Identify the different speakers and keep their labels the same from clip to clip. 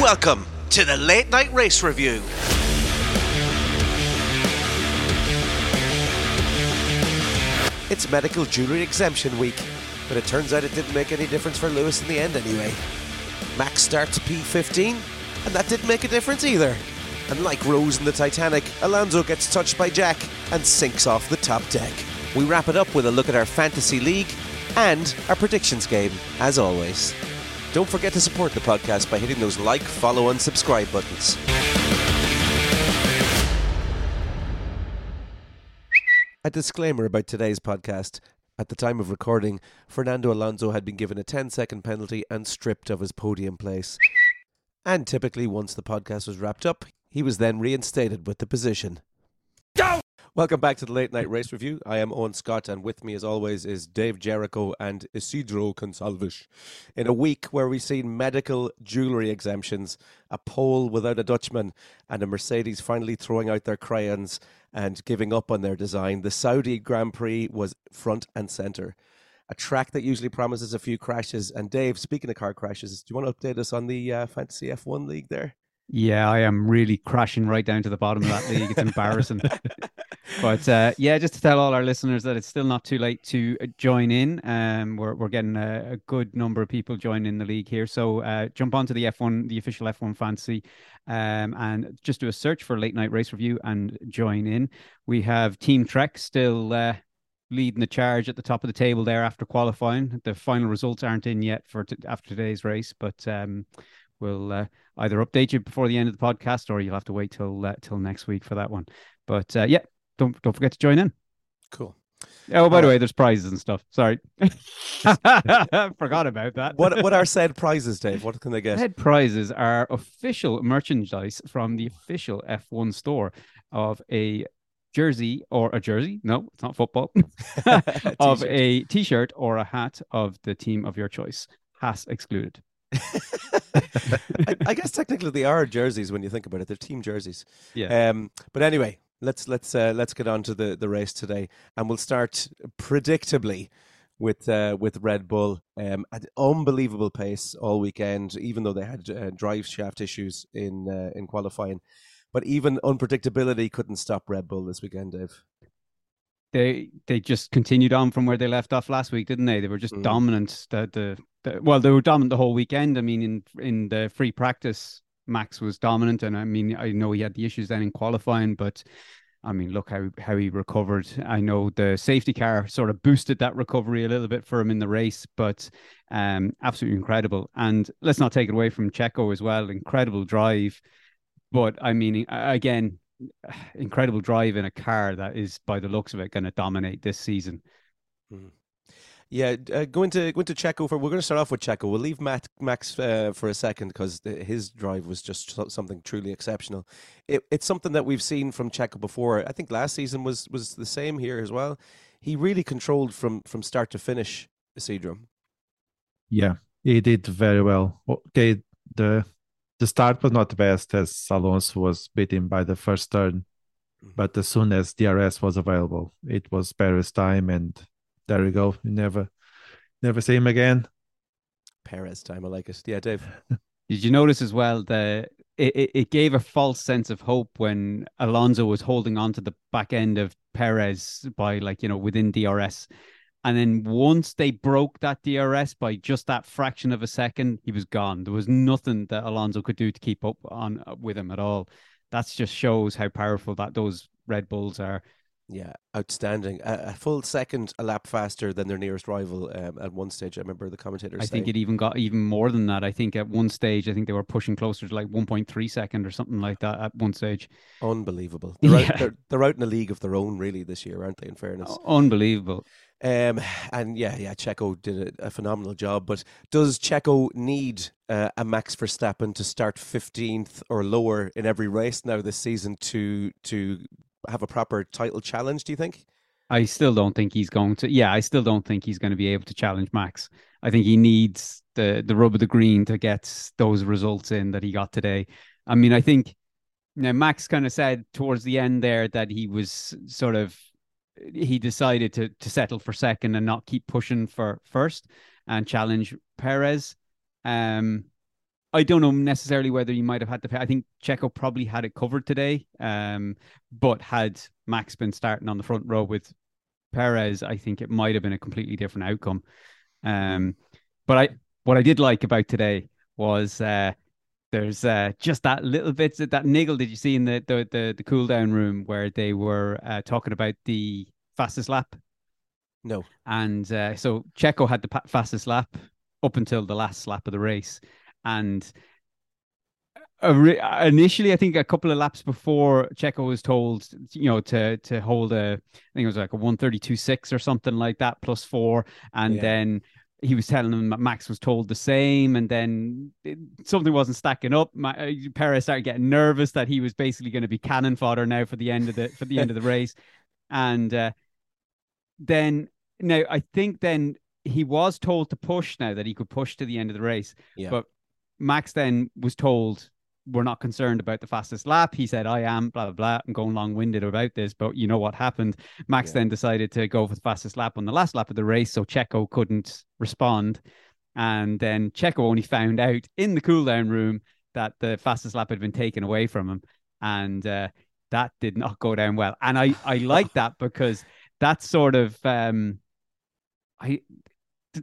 Speaker 1: Welcome to the Late Night Race Review. It's medical jewellery exemption week, but it turns out it didn't make any difference for Lewis in the end anyway. Max starts P15, and that didn't make a difference either. And like Rose in the Titanic, Alonso gets touched by Jack and sinks off the top deck. We wrap it up with a look at our fantasy league and our predictions game, as always. Don't forget to support the podcast by hitting those like, follow, and subscribe buttons. A disclaimer about today's podcast. At the time of recording, Fernando Alonso had been given a 10 second penalty and stripped of his podium place. And typically, once the podcast was wrapped up, he was then reinstated with the position. Welcome back to the Late Night Race Review. I am Owen Scott, and with me, as always, is Dave Jericho and Isidro Consalves. In a week where we've seen medical jewellery exemptions, a pole without a Dutchman, and a Mercedes finally throwing out their crayons and giving up on their design, the Saudi Grand Prix was front and centre. A track that usually promises a few crashes. And Dave, speaking of car crashes, do you want to update us on the uh, Fantasy F1 League there?
Speaker 2: Yeah, I am really crashing right down to the bottom of that league. It's embarrassing. but uh, yeah, just to tell all our listeners that it's still not too late to uh, join in. Um, we're we're getting a, a good number of people joining the league here. So uh, jump onto the F1, the official F1 Fantasy, um, and just do a search for Late Night Race Review and join in. We have Team Trek still. Uh, leading the charge at the top of the table there after qualifying. The final results aren't in yet for t- after today's race, but um, we'll uh, either update you before the end of the podcast or you'll have to wait till uh, till next week for that one. But uh, yeah, don't don't forget to join in.
Speaker 1: Cool.
Speaker 2: Oh, by the way, there's prizes and stuff. Sorry, forgot about that.
Speaker 1: What what are said prizes, Dave? What can they get?
Speaker 2: Said prizes are official merchandise from the official F1 store of a jersey or a jersey. No, it's not football. of a t-shirt or a hat of the team of your choice. Has excluded.
Speaker 1: I, I, guess technically they are jerseys when you think about it. They're team jerseys.
Speaker 2: Yeah.
Speaker 1: Um, but anyway, let's let's uh, let's get on to the, the race today, and we'll start predictably with uh, with Red Bull um, at unbelievable pace all weekend. Even though they had uh, drive shaft issues in uh, in qualifying, but even unpredictability couldn't stop Red Bull this weekend, Dave
Speaker 2: they they just continued on from where they left off last week, didn't they? They were just mm. dominant. The, the, the well, they were dominant the whole weekend. I mean, in in the free practice, Max was dominant, and I mean, I know he had the issues then in qualifying, but I mean, look how how he recovered. I know the safety car sort of boosted that recovery a little bit for him in the race, but um, absolutely incredible. And let's not take it away from Checo as well. Incredible drive, but I mean, again, incredible drive in a car that is, by the looks of it, going to dominate this season.
Speaker 1: Mm. Yeah, uh, going to going to Checo for we're going to start off with Checo. We'll leave Matt Max uh, for a second because his drive was just something truly exceptional. It, it's something that we've seen from Checo before. I think last season was was the same here as well. He really controlled from from start to finish. Isidro.
Speaker 3: Yeah, he did very well. Okay, the the start was not the best as Alonso was beaten by the first turn. Mm-hmm. But as soon as DRS was available, it was Perez time, and there we go. You never, never see him again.
Speaker 1: Perez time, I like it. Yeah, Dave.
Speaker 2: Did you notice as well that it, it gave a false sense of hope when Alonso was holding on to the back end of Perez by like you know within DRS, and then once they broke that DRS by just that fraction of a second, he was gone. There was nothing that Alonso could do to keep up on uh, with him at all. That just shows how powerful that those Red Bulls are.
Speaker 1: Yeah, outstanding. A, a, full second a lap faster than their nearest rival um, at one stage. I remember the commentators.
Speaker 2: I
Speaker 1: saying.
Speaker 2: think it even got even more than that. I think at one stage, I think they were pushing closer to like 1.3 second or something like that at one stage.
Speaker 1: Unbelievable. They're, yeah. out, they're, they're out in a league of their own, really, this year, aren't they? In fairness,
Speaker 2: unbelievable.
Speaker 1: Um, and yeah, yeah, Checo did a, a phenomenal job. But does Checo need uh, a Max Verstappen to start fifteenth or lower in every race now this season to to have a proper title challenge? Do you think?
Speaker 2: I still don't think he's going to. Yeah, I still don't think he's going to be able to challenge Max. I think he needs the the rub of the green to get those results in that he got today. I mean, I think now Max kind of said towards the end there that he was sort of he decided to to settle for second and not keep pushing for first and challenge Perez. Um, I don't know necessarily whether he might have had to pay. I think Checo probably had it covered today. Um, but had Max been starting on the front row with Perez, I think it might have been a completely different outcome. Um, but I what I did like about today was uh, there's uh, just that little bit that niggle. Did you see in the the the, the cool down room where they were uh, talking about the fastest lap?
Speaker 1: No.
Speaker 2: And uh, so Checo had the pa- fastest lap up until the last lap of the race, and re- initially, I think a couple of laps before Checo was told, you know, to to hold a, I think it was like a one thirty two six or something like that, plus four, and
Speaker 1: Yeah.
Speaker 2: then he was telling him that Max was told the same, and then it, something wasn't stacking up. Ma- uh, Perez started getting nervous that he was basically going to be cannon fodder now for the end of the for the end of the race, and uh, then now I think then he was told to push now that he could push to the end of the race,
Speaker 1: Yeah.
Speaker 2: but Max then was told we're not concerned about the fastest lap. He said, I am, blah, blah, blah. I'm going long winded about this, but you know what happened? Max
Speaker 1: Yeah.
Speaker 2: then decided to go for the fastest lap on the last lap of the race, so Checo couldn't respond. And then Checo only found out in the cool down room that the fastest lap had been taken away from him. And uh, that did not go down well. And I, I like that because that sort of um I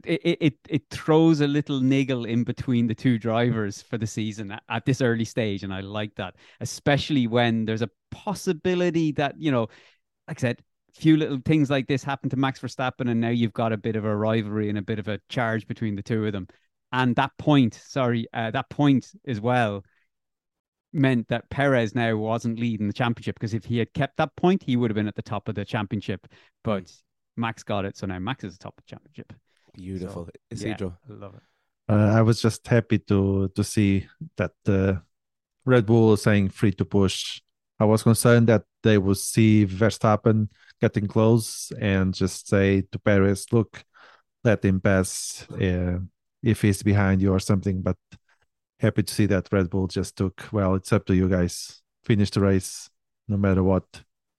Speaker 2: it, it it throws a little niggle in between the two drivers for the season at, at this early stage, and I like that, especially when there's a possibility that you know, like I said, few little things like this happen to Max Verstappen, and now you've got a bit of a rivalry and a bit of a charge between the two of them, and that point, sorry, uh, that point as well meant that Perez now wasn't leading the championship because if he had kept that point, he would have been at the top of the championship. But Max got it, so now Max is the top of the championship.
Speaker 1: Beautiful.
Speaker 2: Yeah,
Speaker 1: Isidro.
Speaker 2: I love it.
Speaker 3: Uh, I was just happy to to see that uh, Red Bull saying free to push. I was concerned that they would see Verstappen getting close and just say to Perez, "Look, let him pass uh, if he's behind you or something." But happy to see that Red Bull just took. Well, it's up to you guys. Finish the race, no matter what.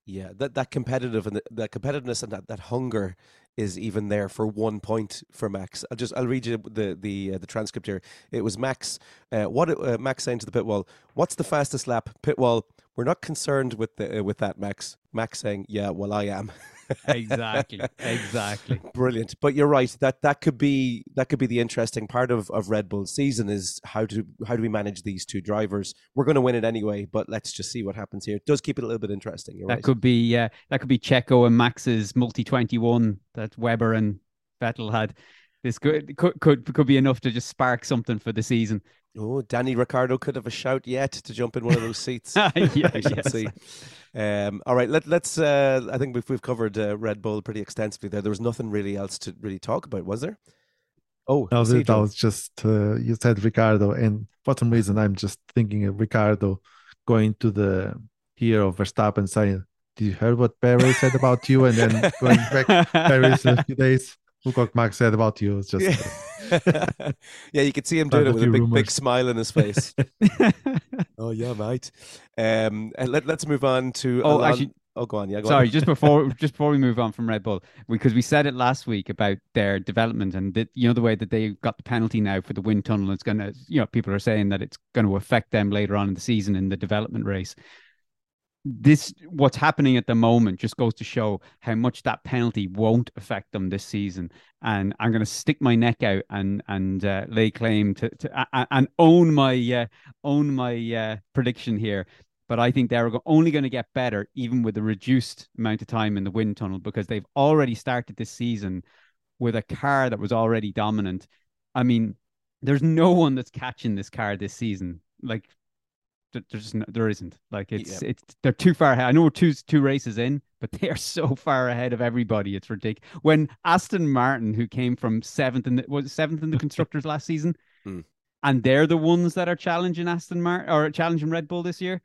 Speaker 1: Yeah, that that competitive and the, that competitiveness and that, that hunger is even there for one point for Max. I'll just I'll read you the the uh, the transcript here. It was Max. Uh, what uh, Max saying to the pit wall? What's the fastest lap? Pit wall. We're not concerned with the uh, with that, Max. Max saying, "Yeah, well, I am."
Speaker 2: Exactly, exactly.
Speaker 1: Brilliant. But you're right. That that could be that could be the interesting part of, of Red Bull's season is how to how do we manage these two drivers? We're going to win it anyway, but let's just see what happens here. It does keep it a little bit interesting. You're
Speaker 2: That
Speaker 1: right.
Speaker 2: could be uh, that could be Checo and Max's multi twenty one that Webber and Vettel had. This could could could could be enough to just spark something for the season.
Speaker 1: Oh, Danny Ricciardo could have a shout yet to jump in one of those seats.
Speaker 2: yeah, yes.
Speaker 1: see. Um, all right, let, let's. Uh, I think we've we've covered uh, Red Bull pretty extensively there. There was nothing really else to really talk about, was there? Oh,
Speaker 3: No, that, was just uh, you said Ricciardo, and for some reason I'm just thinking of Ricciardo going to the here of Verstappen saying, "Did you hear what Perez said about you?" And then going back in a few days, look what Max said about you. It's just
Speaker 1: yeah. yeah, you could see him doing it with a big, big smile in his face. oh yeah, mate. Um, let, let's move on to.
Speaker 2: Oh,
Speaker 1: Alon-
Speaker 2: actually-
Speaker 1: oh, go on. Yeah, go
Speaker 2: Sorry,
Speaker 1: on.
Speaker 2: just before just before we move on from Red Bull, because we said it last week about their development and that you know the way that they got the penalty now for the wind tunnel. It's gonna, you know, people are saying that it's going to affect them later on in the season in the development race. This what's happening at the moment just goes to show how much that penalty won't affect them this season. And I'm going to stick my neck out and and uh, lay claim to, to a- and own my uh, own my uh, prediction here but I think they're only going to get better even with a reduced amount of time in the wind tunnel because they've already started this season with a car that was already dominant. I mean, there's no one that's catching this car this season. Like, there's no, there isn't. Like, it's it's they're too far ahead. I know we're two two races in, but they are so far ahead of everybody. It's ridiculous. When Aston Martin, who came from seventh in the was seventh in the constructors last season,
Speaker 1: Hmm.
Speaker 2: and they're the ones that are challenging Aston Martin or challenging Red Bull this year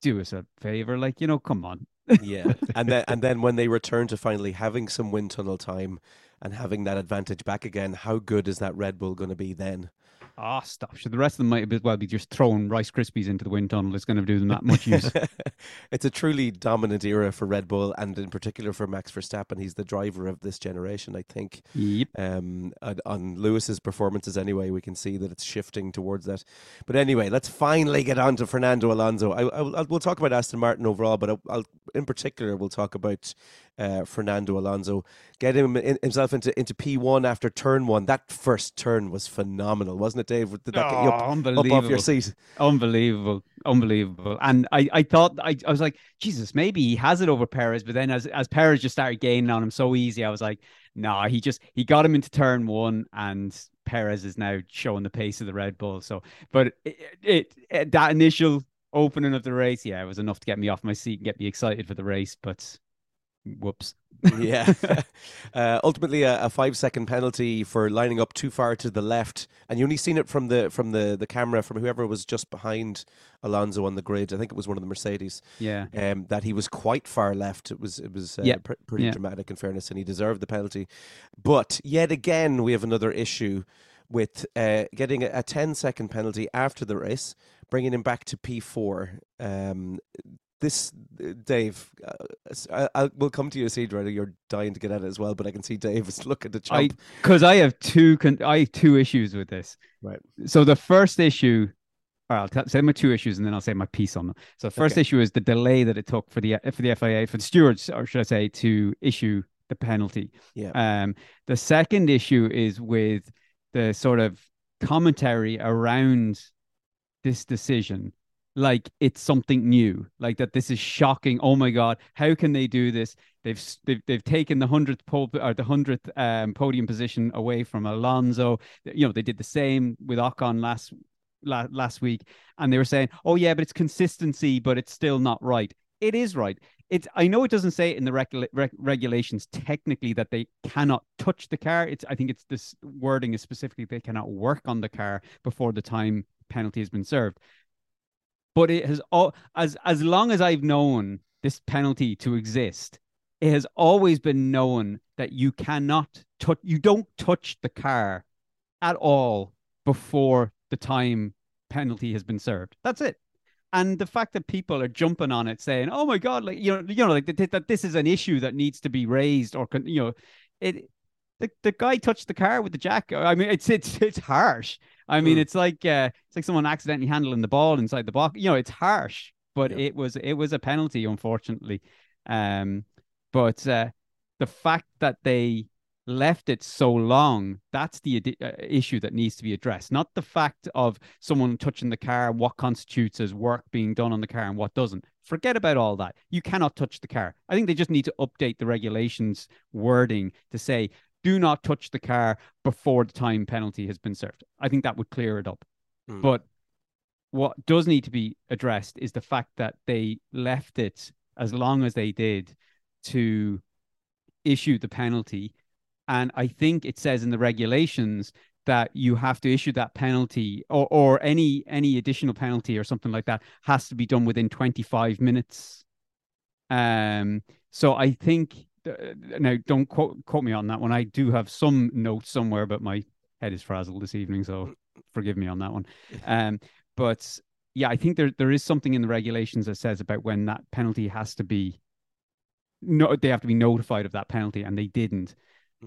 Speaker 2: do us a favor. Like, you know, come on.
Speaker 1: yeah, and then and then when they return to finally having some wind tunnel time and having that advantage back again, how good is that Red Bull going to be then?
Speaker 2: Ah, stop. Should the rest of them might as well be just throwing Rice Krispies into the wind tunnel. It's going to do them that much use.
Speaker 1: it's a truly dominant era for Red Bull, and in particular for Max Verstappen. He's the driver of this generation, I think.
Speaker 2: Yep.
Speaker 1: Um, on, Lewis's performances, anyway, we can see that it's shifting towards that. But anyway, let's finally get on to Fernando Alonso. I, I, I we'll talk about Aston Martin overall, but I, I'll, in particular, we'll talk about uh, Fernando Alonso, get him in, himself into into P one after turn one. That first turn was phenomenal, wasn't it, Dave? Did that
Speaker 2: oh,
Speaker 1: get you up,
Speaker 2: unbelievable.
Speaker 1: up off your seat?
Speaker 2: Unbelievable, unbelievable. And I, I thought I, I was like, Jesus, maybe he has it over Perez. But then as as Perez just started gaining on him so easy, I was like, nah, he just he got him into turn one, and Perez is now showing the pace of the Red Bull. So, but it, it, it that initial opening of the race, yeah, it was enough to get me off my seat and get me excited for the race. But whoops.
Speaker 1: yeah. Uh, ultimately, a, a, five second penalty for lining up too far to the left, and you only seen it from the from the, the camera from whoever was just behind Alonso on the grid. I think it was one of the Mercedes.
Speaker 2: Yeah.
Speaker 1: Um, that he was quite far left. It was it was uh,
Speaker 2: yeah.
Speaker 1: pr- pretty
Speaker 2: yeah.
Speaker 1: dramatic in fairness, and he deserved the penalty. But yet again, we have another issue with uh, getting a, a 10 second penalty after the race, bringing him back to P4. Um, this uh, Dave, uh, I, will come to you, Cedra. You're dying to get at it as well, but I can see Dave is looking to chomp.
Speaker 2: Because I, I, have two, con- I have two issues with this.
Speaker 1: Right.
Speaker 2: So the first issue, I'll t- say my two issues, and then I'll say my piece on them. So the first
Speaker 1: Okay.
Speaker 2: issue is the delay that it took for the for the FIA for the stewards, or should I say, to issue the penalty.
Speaker 1: Yeah.
Speaker 2: Um, the second issue is with the sort of commentary around this decision like it's something new like that this is shocking. Oh my god how can they do this? They've they've, they've taken the 100th po- or the 100th um, podium position away from alonso. You know they did the same with ocon last la- last week and they were saying oh yeah but it's consistency but it's still not right. It is right. It's i know it doesn't say in the regulations technically that they cannot touch the car. It's i think it's this wording is specifically they cannot work on the car before the time penalty has been served but it has all as as long as I've known this penalty to exist, it has always been known that you cannot touch you don't touch the car at all before the time penalty has been served. That's it. And the fact that people are jumping on it saying, "Oh my god, like you know, you know, like that, this is an issue that needs to be raised or you know, it the, the guy touched the car with the jack. I mean, it's it's it's harsh. I mean,
Speaker 1: Mm.
Speaker 2: it's like uh, it's like someone accidentally handling the ball inside the box. You know, it's harsh, but
Speaker 1: Yeah.
Speaker 2: it was it was a penalty, unfortunately. Um, but uh, the fact that they left it so long, that's the uh, issue that needs to be addressed. Not the fact of someone touching the car, what constitutes as work being done on the car and what doesn't. Forget about all that. You cannot touch the car. I think they just need to update the regulations wording to say do not touch the car before the time penalty has been served. I think that would clear it up.
Speaker 1: Mm.
Speaker 2: But what does need to be addressed is the fact that they left it as long as they did to issue the penalty. And I think it says in the regulations that you have to issue that penalty or, or any any additional penalty or something like that has to be done within 25 minutes. Um, so I think now don't quote quote me on that one. I do have some notes somewhere, but my head is frazzled this evening, so forgive me on that one. Um, but yeah, I think there there is something in the regulations that says about when that penalty has to be no, they have to be notified of that penalty, and they didn't.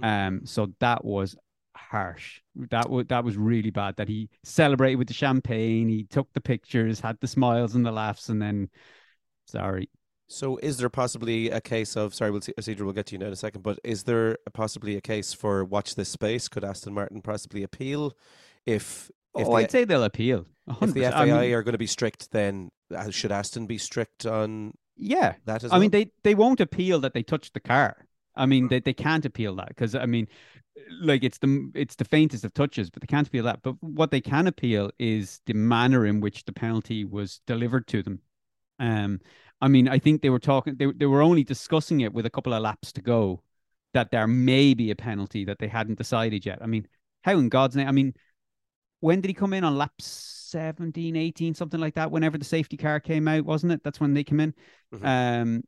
Speaker 2: Um, so that was harsh. That was that was really bad. That he celebrated with the champagne, he took the pictures, had the smiles and the laughs, and then sorry.
Speaker 1: So, is there possibly a case of? Sorry, we'll see. Cedra, we'll get to you now in a second. But is there possibly a case for watch this space? Could Aston Martin possibly appeal if if
Speaker 2: oh,
Speaker 1: the,
Speaker 2: I'd say they'll appeal.
Speaker 1: if the
Speaker 2: 100%. I mean,
Speaker 1: are going to be strict? Then uh, should Aston be strict on
Speaker 2: yeah,
Speaker 1: that as
Speaker 2: I
Speaker 1: well?
Speaker 2: mean, they they won't appeal that they touched the car. I mean, they, they can't appeal that because I mean, like it's the it's the faintest of touches, but they can't appeal that. But what they can appeal is the manner in which the penalty was delivered to them. Um, I mean, I think they were talking. They they were only discussing it with a couple of laps to go that there may be a penalty that they hadn't decided yet. I mean, how in God's name? I mean, when did he come in on lap 17, 18, something like that? Whenever the safety car came out, wasn't it? That's when they came in.
Speaker 1: Mhm.
Speaker 2: Um,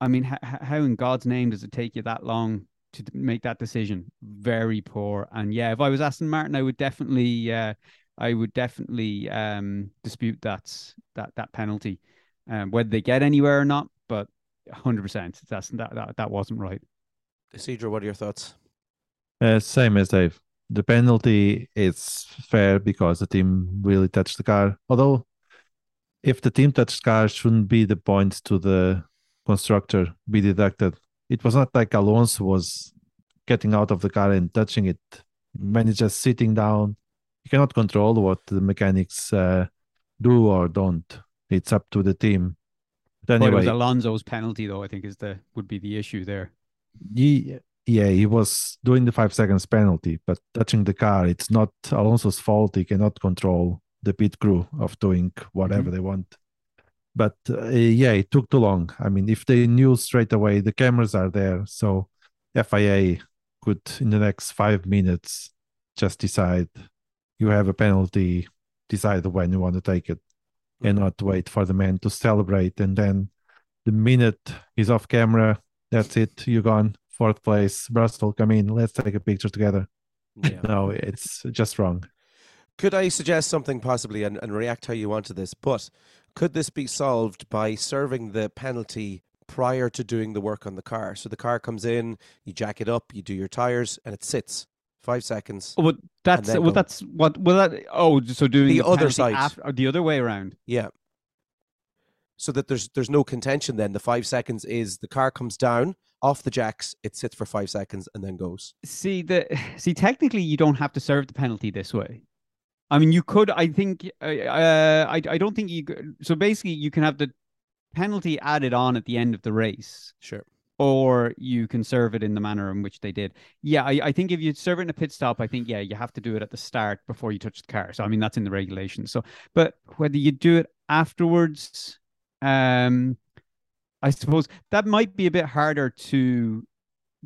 Speaker 2: I mean, h- how in God's name does it take you that long to make that decision. Very poor. And yeah, if I was Aston Martin, I would definitely, uh, I would definitely um, dispute that that that penalty, um, whether they get anywhere or not. But hundred percent, that's that, that that wasn't right.
Speaker 1: Isidro, what are your thoughts?
Speaker 3: Uh, same as Dave. The penalty is fair because the team really touched the car. Although, if the team touched the car, shouldn't be the points to the constructor be deducted. It was not like Alonso was getting out of the car and touching it. Man is just sitting down. You cannot control what the mechanics uh, do or don't. It's up to the team.
Speaker 2: But anyway, it was Alonso's penalty, though. I think is the would be the issue there.
Speaker 3: He, yeah, he was doing the five seconds penalty, but touching the car, it's not Alonso's fault. He cannot control the pit crew of doing whatever mm-hmm. they want. But uh, yeah, it took too long. I mean, if they knew straight away, the cameras are there, so FIA could in the next five minutes just decide you have a penalty, decide when you want to take it, and not wait for the man to celebrate. And then the minute he's off camera, that's it. You're gone. Fourth place. Russell, come in. Let's take a picture together. Yeah. no, it's just wrong.
Speaker 1: Could I suggest something possibly and, and react how you want to this? But could this be solved by serving the penalty prior to doing the work on the car? So the car comes in, you jack it up, you do your tires, and it sits five seconds.
Speaker 2: Oh, well, that's well, that's what. Well, that oh, so doing
Speaker 1: the, the other side,
Speaker 2: after, the other way around.
Speaker 1: Yeah. So that there's there's no contention. Then the five seconds is the car comes down off the jacks, it sits for five seconds and then goes.
Speaker 2: See the see technically you don't have to serve the penalty this way. I mean, you could. I think. Uh, uh, I. I don't think you. So basically, you can have the penalty added on at the end of the race.
Speaker 1: Sure.
Speaker 2: Or you can serve it in the manner in which they did. Yeah, I, I think if you serve it in a pit stop, I think yeah, you have to do it at the start before you touch the car. So I mean that's in the regulations. So, but whether you do it afterwards, um, I suppose that might be a bit harder to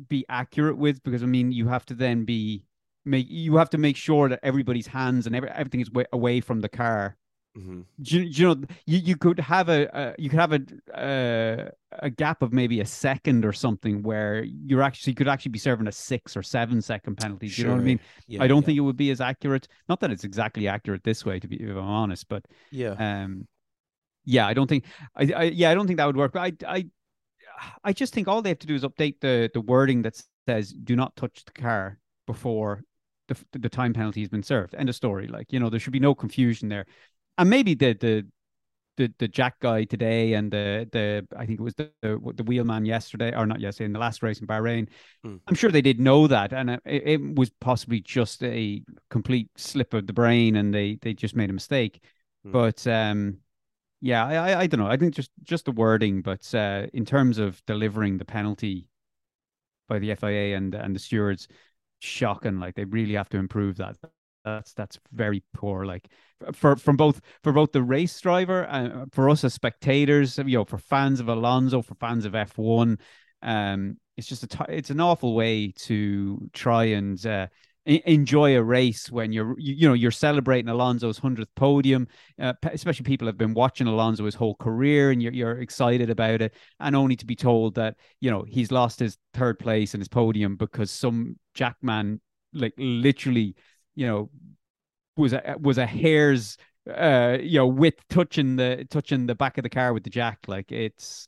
Speaker 2: be accurate with because I mean you have to then be make you have to make sure that everybody's hands and every, everything is away from the car. Mm-hmm. Do, you, you, know you, you could have a, a you could have a, a, a gap of maybe a second or something where you're actually you could actually be serving a six or seven second penalty. Do you know what I mean? Yeah, I don't yeah. think it would be as accurate. Not that it's exactly accurate this way, to be if I'm honest, but
Speaker 1: yeah.
Speaker 2: Um, yeah, I don't think I, I yeah I don't think that would work. But I I I just think all they have to do is update the the wording that says do not touch the car before the the time penalty has been served. End of story. Like you know, there should be no confusion there. And maybe the the the, the Jack guy today and the the I think it was the the, the wheelman yesterday or not yesterday in the last race in Bahrain. Mm. I'm sure they did know that, and it, it, was possibly just a complete slip of the brain, and they they just made a mistake. Mm. But um, yeah, I, I, I don't know. I think just just the wording, but uh, in terms of delivering the penalty by the FIA and and the stewards, shocking. Like they really have to improve that. That's that's very poor. Like for from both for both the race driver and uh, for us as spectators, you know, for fans of Alonso, for fans of F one, um, it's just a t- it's an awful way to try and uh, enjoy a race when you're you, you know you're celebrating Alonso's 100th podium uh, especially people have been watching Alonso his whole career and you're, you're excited about it and only to be told that you know he's lost his third place and his podium because some jackman like literally you know was a was a hair's uh you know width touching the touching the back of the car with the jack like it's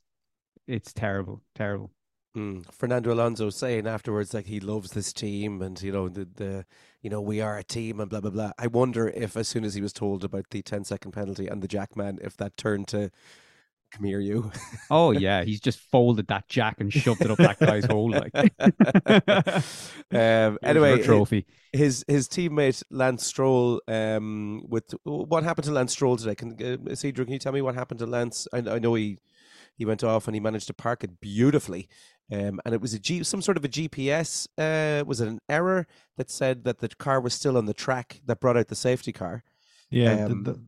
Speaker 2: it's terrible terrible
Speaker 1: Mm. Fernando Alonso saying afterwards like he loves this team and you know the the you know we are a team and blah blah blah. I wonder if as soon as he was told about the 10 second penalty and the jackman if that turned to come here you.
Speaker 2: oh yeah, he's just folded that jack and shoved it up that guy's hole like.
Speaker 1: um, anyway, trophy. His his teammate Lance Stroll um with what happened to Lance Stroll today? Can uh, Isidro, can you tell me what happened to Lance? I, I know he he went off and he managed to park it beautifully. Um, and it was a G, some sort of a GPS. Uh, was it an error that said that the car was still on the track that brought out the safety car?
Speaker 3: Yeah, um, the, the...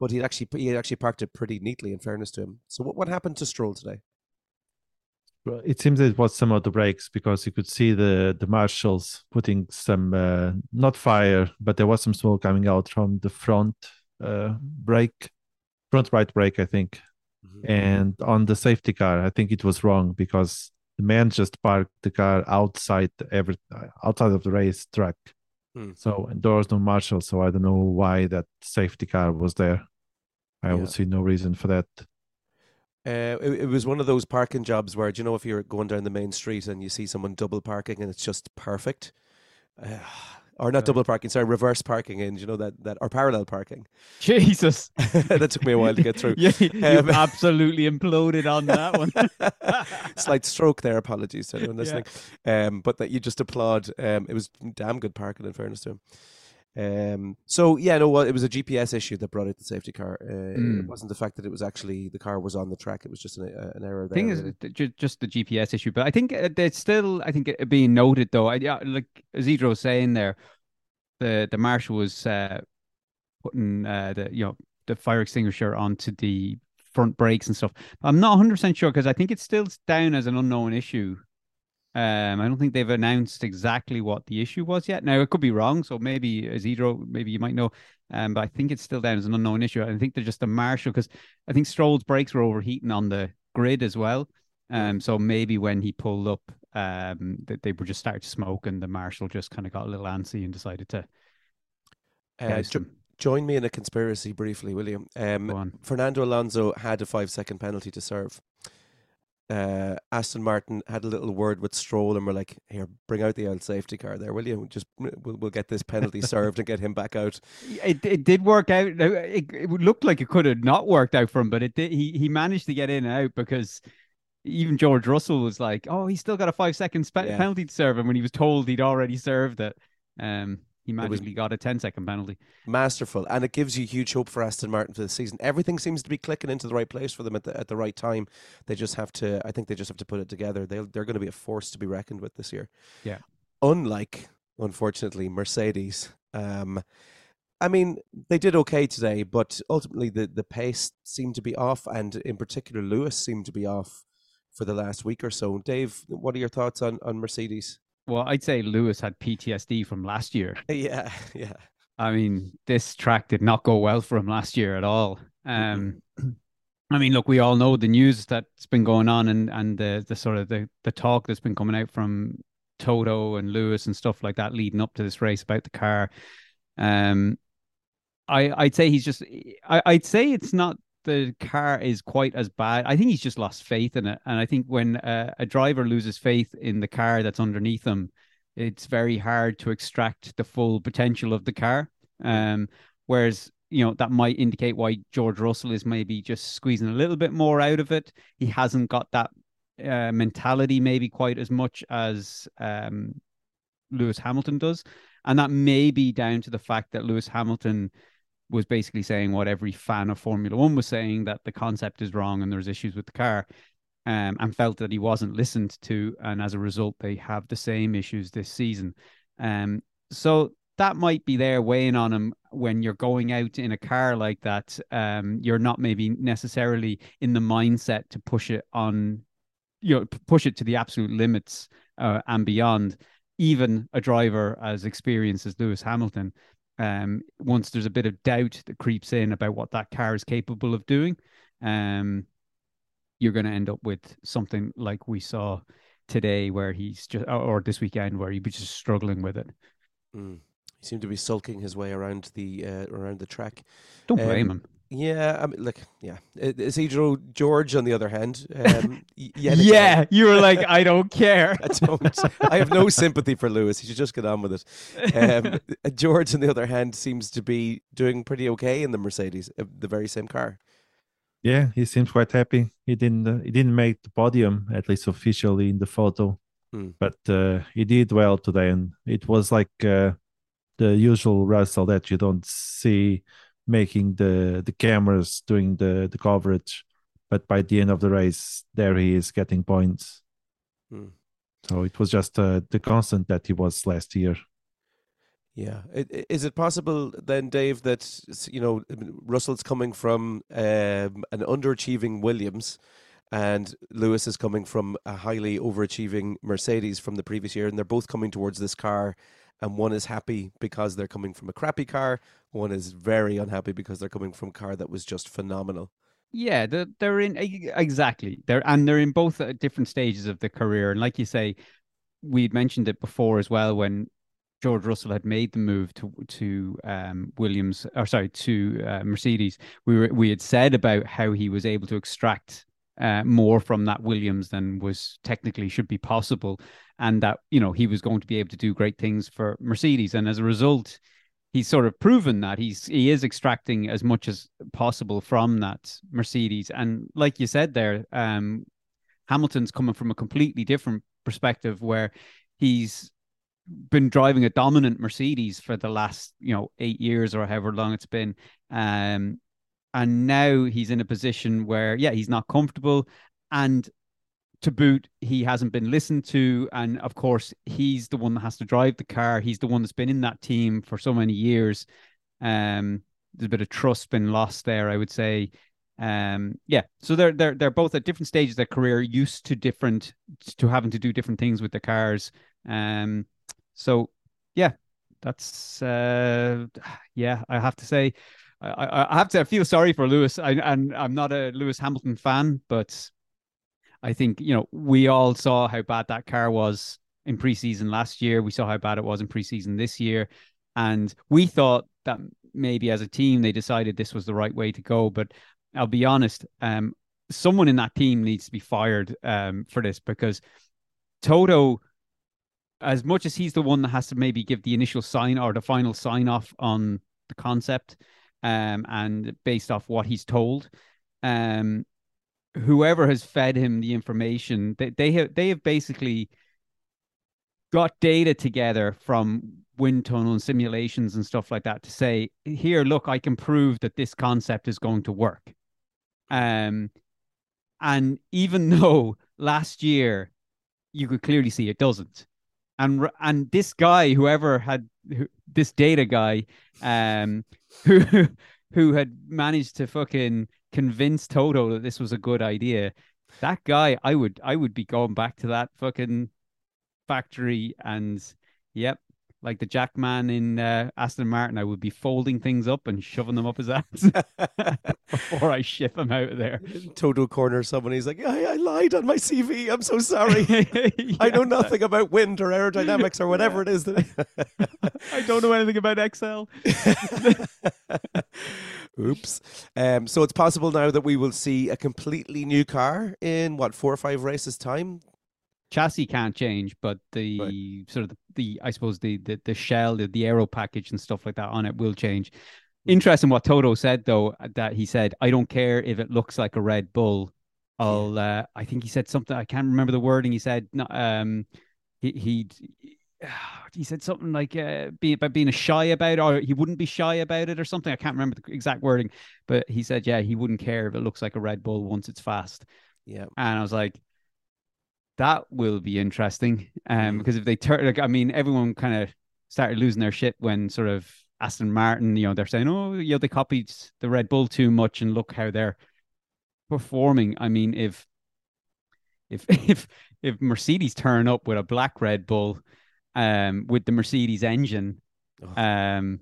Speaker 1: but he actually he actually parked it pretty neatly. In fairness to him. So what what happened to Stroll today?
Speaker 3: Well, it seems it was some of the brakes because you could see the the marshals putting some uh, not fire, but there was some smoke coming out from the front uh, brake, front right brake, I think. Mm-hmm. And on the safety car, I think it was wrong because the man just parked the car outside every outside of the race track.
Speaker 1: Hmm.
Speaker 3: So and there was no marshal, so I don't know why that safety car was there. I
Speaker 1: Yeah.
Speaker 3: would see no reason for that.
Speaker 1: Uh, it, it was one of those parking jobs where, do you know, if you're going down the main street and you see someone double parking and it's just perfect, uh, or not
Speaker 3: Yeah.
Speaker 1: double parking, sorry, reverse parking in, you know that that or parallel parking.
Speaker 2: Jesus.
Speaker 1: that took me a while to get through.
Speaker 2: yeah, you
Speaker 1: Um,
Speaker 2: absolutely imploded on that one.
Speaker 1: Slight stroke there. Apologies to anyone listening. Um, but that you just applaud. Um, it was damn good parking, in fairness to him. Um, so yeah, no, well, it was a GPS issue that brought out the safety car. Uh, It
Speaker 2: Mm.
Speaker 1: wasn't the fact that it was actually the car was on the track. It was just an, uh, an error. There,
Speaker 2: thing is
Speaker 1: really.
Speaker 2: th- ju- just the GPS issue, but I think uh, it's still I think it being noted though. I yeah, like Isidro was saying there, the the marshal was uh, putting uh, the you know the fire extinguisher onto the front brakes and stuff. I'm not 100 percent sure because I think it's still down as an unknown issue. Um, I don't think they've announced exactly what the issue was yet. Now it could be wrong, so maybe Isidro, maybe you might know. Um, but I think it's still down as an unknown issue. I think they're just a marshal because I think Stroll's brakes were overheating on the grid as well. Um, so maybe when he pulled up, um, that they were just starting to smoke, and the marshal just kind of got a little antsy and decided to.
Speaker 1: Uh, jo- join me in a conspiracy briefly, William. Um,
Speaker 2: Go on.
Speaker 1: Fernando Alonso had a five second penalty to serve. Uh, Aston Martin had a little word with Stroll and were like, "Here, bring out the old safety car there, will you? Just we'll, we'll get this penalty served and get him back out."
Speaker 2: It it did work out. It, it looked like it could have not worked out for him, but it did. He he managed to get in and out because even George Russell was like, "Oh, he's still got a five second spe-
Speaker 1: Yeah.
Speaker 2: penalty to serve," and when he was told he'd already served it, um, he magically got a 10 second penalty.
Speaker 1: Masterful, and it gives you huge hope for Aston Martin for the season. Everything seems to be clicking into the right place for them at the at the right time. They just have to. I think they just have to put it together. They they're going to be a force to be reckoned with this year.
Speaker 2: Yeah.
Speaker 1: Unlike, unfortunately, Mercedes. Um, I mean, they did okay today, but ultimately the the pace seemed to be off, and in particular, Lewis seemed to be off for the last week or so. Dave, what are your thoughts on on Mercedes?
Speaker 2: Well, I'd say Lewis had PTSD from last year.
Speaker 1: Yeah, yeah.
Speaker 2: I mean, this track did not go well for him last year at all. Um, I mean, look, we all know the news that's been going on and and the the sort of the the talk that's been coming out from Toto and Lewis and stuff like that leading up to this race about the car. Um, I I'd say he's just I, I'd say it's not the car is quite as bad. I think he's just lost faith in it, and I think when uh, a driver loses faith in the car that's underneath them, it's very hard to extract the full potential of the car. Um, whereas you know that might indicate why George Russell is maybe just squeezing a little bit more out of it. He hasn't got that uh, mentality maybe quite as much as um, Lewis Hamilton does, and that may be down to the fact that Lewis Hamilton was basically saying what every fan of Formula One was saying that the concept is wrong and there's issues with the car, um, and felt that he wasn't listened to, and as a result, they have the same issues this season. Um, so that might be there weighing on him when you're going out in a car like that. Um, you're not maybe necessarily in the mindset to push it on, you know, push it to the absolute limits uh, and beyond. Even a driver as experienced as Lewis Hamilton, um, once there's a bit of doubt that creeps in about what that car is capable of doing, um, you're going to end up with something like we saw today, where he's just, or- this weekend, where he was just struggling with it.
Speaker 1: Mm. He seemed to be sulking his way around the uh, around the track.
Speaker 2: Don't blame
Speaker 1: Um,
Speaker 2: him.
Speaker 1: Yeah, I mean, like, yeah. I- Isidro George, on the other hand, um, y- yet again,
Speaker 2: Yeah, you were like, I don't care.
Speaker 1: I don't. I have no sympathy for Lewis. He should just get on with it. Um, George, on the other hand, seems to be doing pretty okay in the Mercedes, uh, the very same car.
Speaker 3: Yeah, he seems quite happy. He didn't uh, he didn't make the podium at least officially in the photo,
Speaker 1: Hmm.
Speaker 3: but uh, he did well today, and it was like uh, the usual Russell that you don't see making the the cameras doing the the coverage, but by the end of the race, there he is getting points.
Speaker 1: Hmm.
Speaker 3: So it was just uh, the constant that he was last year.
Speaker 1: Yeah. Is it possible then, Dave, that you know Russell's coming from um, an underachieving Williams, and Lewis is coming from a highly overachieving Mercedes from the previous year, and they're both coming towards this car, and one is happy because they're coming from a crappy car, one is very unhappy because they're coming from a car that was just phenomenal.
Speaker 2: Yeah, they're, they're in exactly. They're and they're in both uh, different stages of the career. And like you say, we'd mentioned it before as well when George Russell had made the move to to um, Williams, or sorry, to uh, Mercedes. We were we had said about how he was able to extract uh, more from that Williams than was technically should be possible, and that you know he was going to be able to do great things for Mercedes. And as a result, he's sort of proven that he's he is extracting as much as possible from that Mercedes. And like you said there, um, Hamilton's coming from a completely different perspective where he's been driving a dominant Mercedes for the last, you know, eight years or however long it's been. Um, and now he's in a position where, yeah, he's not comfortable. And to boot, he hasn't been listened to. And of course, he's the one that has to drive the car. He's the one that's been in that team for so many years. Um, there's a bit of trust been lost there, I would say. Um, yeah, so they're they're they're both at different stages of their career, used to different to having to do different things with the cars. Um, so yeah, that's uh, yeah, I have to say, I, I have to feel sorry for Lewis. I, and I'm not a Lewis Hamilton fan, but I think you know we all saw how bad that car was in preseason last year. We saw how bad it was in preseason this year, and we thought that maybe as a team they decided this was the right way to go. But I'll be honest, um, someone in that team needs to be fired um, for this because Toto, as much as he's the one that has to maybe give the initial sign or the final sign off on the concept, um, and based off what he's told, um, whoever has fed him the information, they, they have they have basically got data together from wind tunnel and simulations and stuff like that to say, here, look, I can prove that this concept is going to work. Um, and even though last year you could clearly see it doesn't, and and this guy, whoever had who, this data guy, um, who who had managed to fucking convince Toto that this was a good idea. That guy, I would I would be going back to that fucking factory and yep, like the Jackman in uh, Aston Martin, I would be folding things up and shoving them up his ass before I ship him out of there.
Speaker 1: Toto corner someone. He's like, I, I lied on my CV. I'm so sorry. yeah. I know nothing about wind or aerodynamics or whatever it is. That
Speaker 2: I don't know anything about Excel.
Speaker 1: Oops. Um, so it's possible now that we will see a completely new car in what four or five races time.
Speaker 2: Chassis can't change, but the right. sort of the, the, I suppose the the the shell, the, the aero package and stuff like that on it will change. Hmm. Interesting what Toto said though, that he said, I don't care if it looks like a Red Bull. I'll uh, I think he said something, I can't remember the wording. He said um he he he said something like uh, be about being a shy about it, or he wouldn't be shy about it or something. I can't remember the exact wording, but he said, yeah, he wouldn't care if it looks like a Red Bull once it's fast.
Speaker 1: Yeah.
Speaker 2: And I was like, that will be interesting. Um, mm. because if they turn, like, I mean, everyone kind of started losing their shit when sort of Aston Martin, you know, they're saying, oh, you know, they copied the Red Bull too much, and look how they're performing. I mean, if if if if Mercedes turn up with a black Red Bull um, with the Mercedes engine. Oh. Um,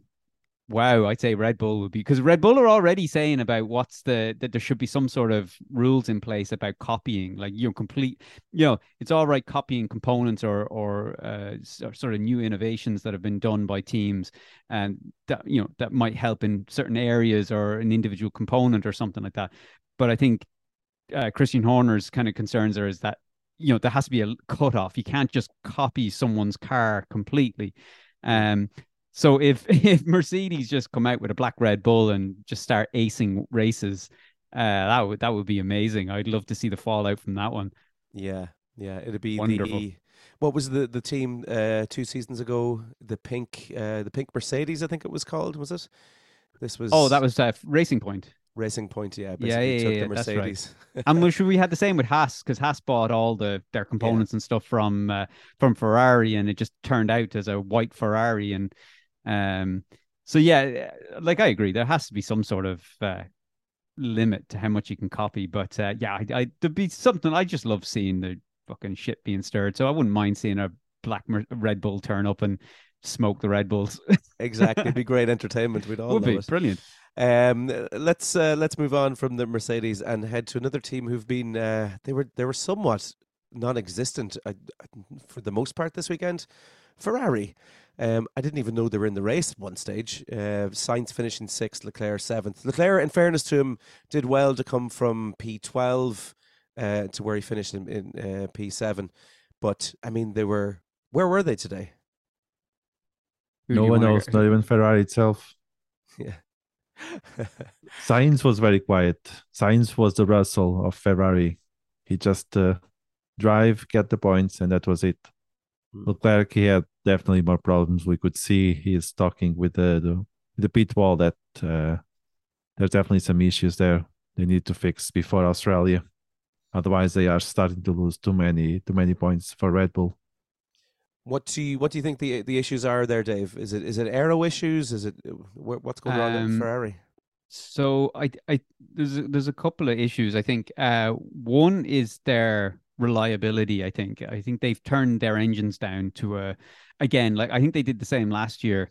Speaker 2: wow, I'd say Red Bull would be because Red Bull are already saying about what's the that there should be some sort of rules in place about copying, like you know, complete, you know, it's all right copying components or or uh, sort of new innovations that have been done by teams, and that you know that might help in certain areas or an individual component or something like that. But I think uh, Christian Horner's kind of concerns are is that you know there has to be a cutoff. You can't just copy someone's car completely. Um, so if if Mercedes just come out with a black Red Bull and just start acing races, uh, that would that would be amazing. I'd love to see the fallout from that one.
Speaker 1: Yeah, yeah, it'd be Wonderful. the what was the the team uh, two seasons ago? The pink uh, the pink Mercedes, I think it was called. Was it? This was
Speaker 2: oh, that was uh, Racing Point.
Speaker 1: Racing Point, yeah,
Speaker 2: yeah, yeah, took yeah, the Mercedes. Right. and we, we had the same with Haas because Haas bought all the their components yeah. and stuff from uh, from Ferrari, and it just turned out as a white Ferrari. And um, so yeah, like I agree, there has to be some sort of uh, limit to how much you can copy. But uh, yeah, I, I there'd be something I just love seeing the fucking shit being stirred. So I wouldn't mind seeing a black Red Bull turn up and smoke the Red Bulls.
Speaker 1: exactly, It'd be great entertainment. We'd all
Speaker 2: would be
Speaker 1: it.
Speaker 2: brilliant.
Speaker 1: Um, let's uh, let's move on from the Mercedes and head to another team who've been uh, they were they were somewhat non-existent uh, for the most part this weekend. Ferrari. Um, I didn't even know they were in the race at one stage. Uh, Sainz finishing sixth, Leclerc seventh. Leclerc, in fairness to him, did well to come from P12 uh, to where he finished in, in uh, P7. But I mean, they were where were they today?
Speaker 2: Who
Speaker 3: no one
Speaker 2: wanna
Speaker 3: knows, not even Ferrari itself.
Speaker 1: Yeah.
Speaker 3: Sainz was very quiet. Sainz was the Russell of Ferrari. He just uh, drive, get the points, and that was it. Leclerc, he had definitely more problems. We could see he is talking with the the, the pit wall that uh, there's definitely some issues there. They need to fix before Australia. Otherwise, they are starting to lose too many too many points for Red Bull.
Speaker 1: What do you what do you think the the issues are there, Dave? Is it is it aero issues? Is it what's going on in
Speaker 2: Um,
Speaker 1: Ferrari?
Speaker 2: So I, I there's a, there's a couple of issues. I think uh, one is their reliability. I think I think they've turned their engines down to a again like I think they did the same last year.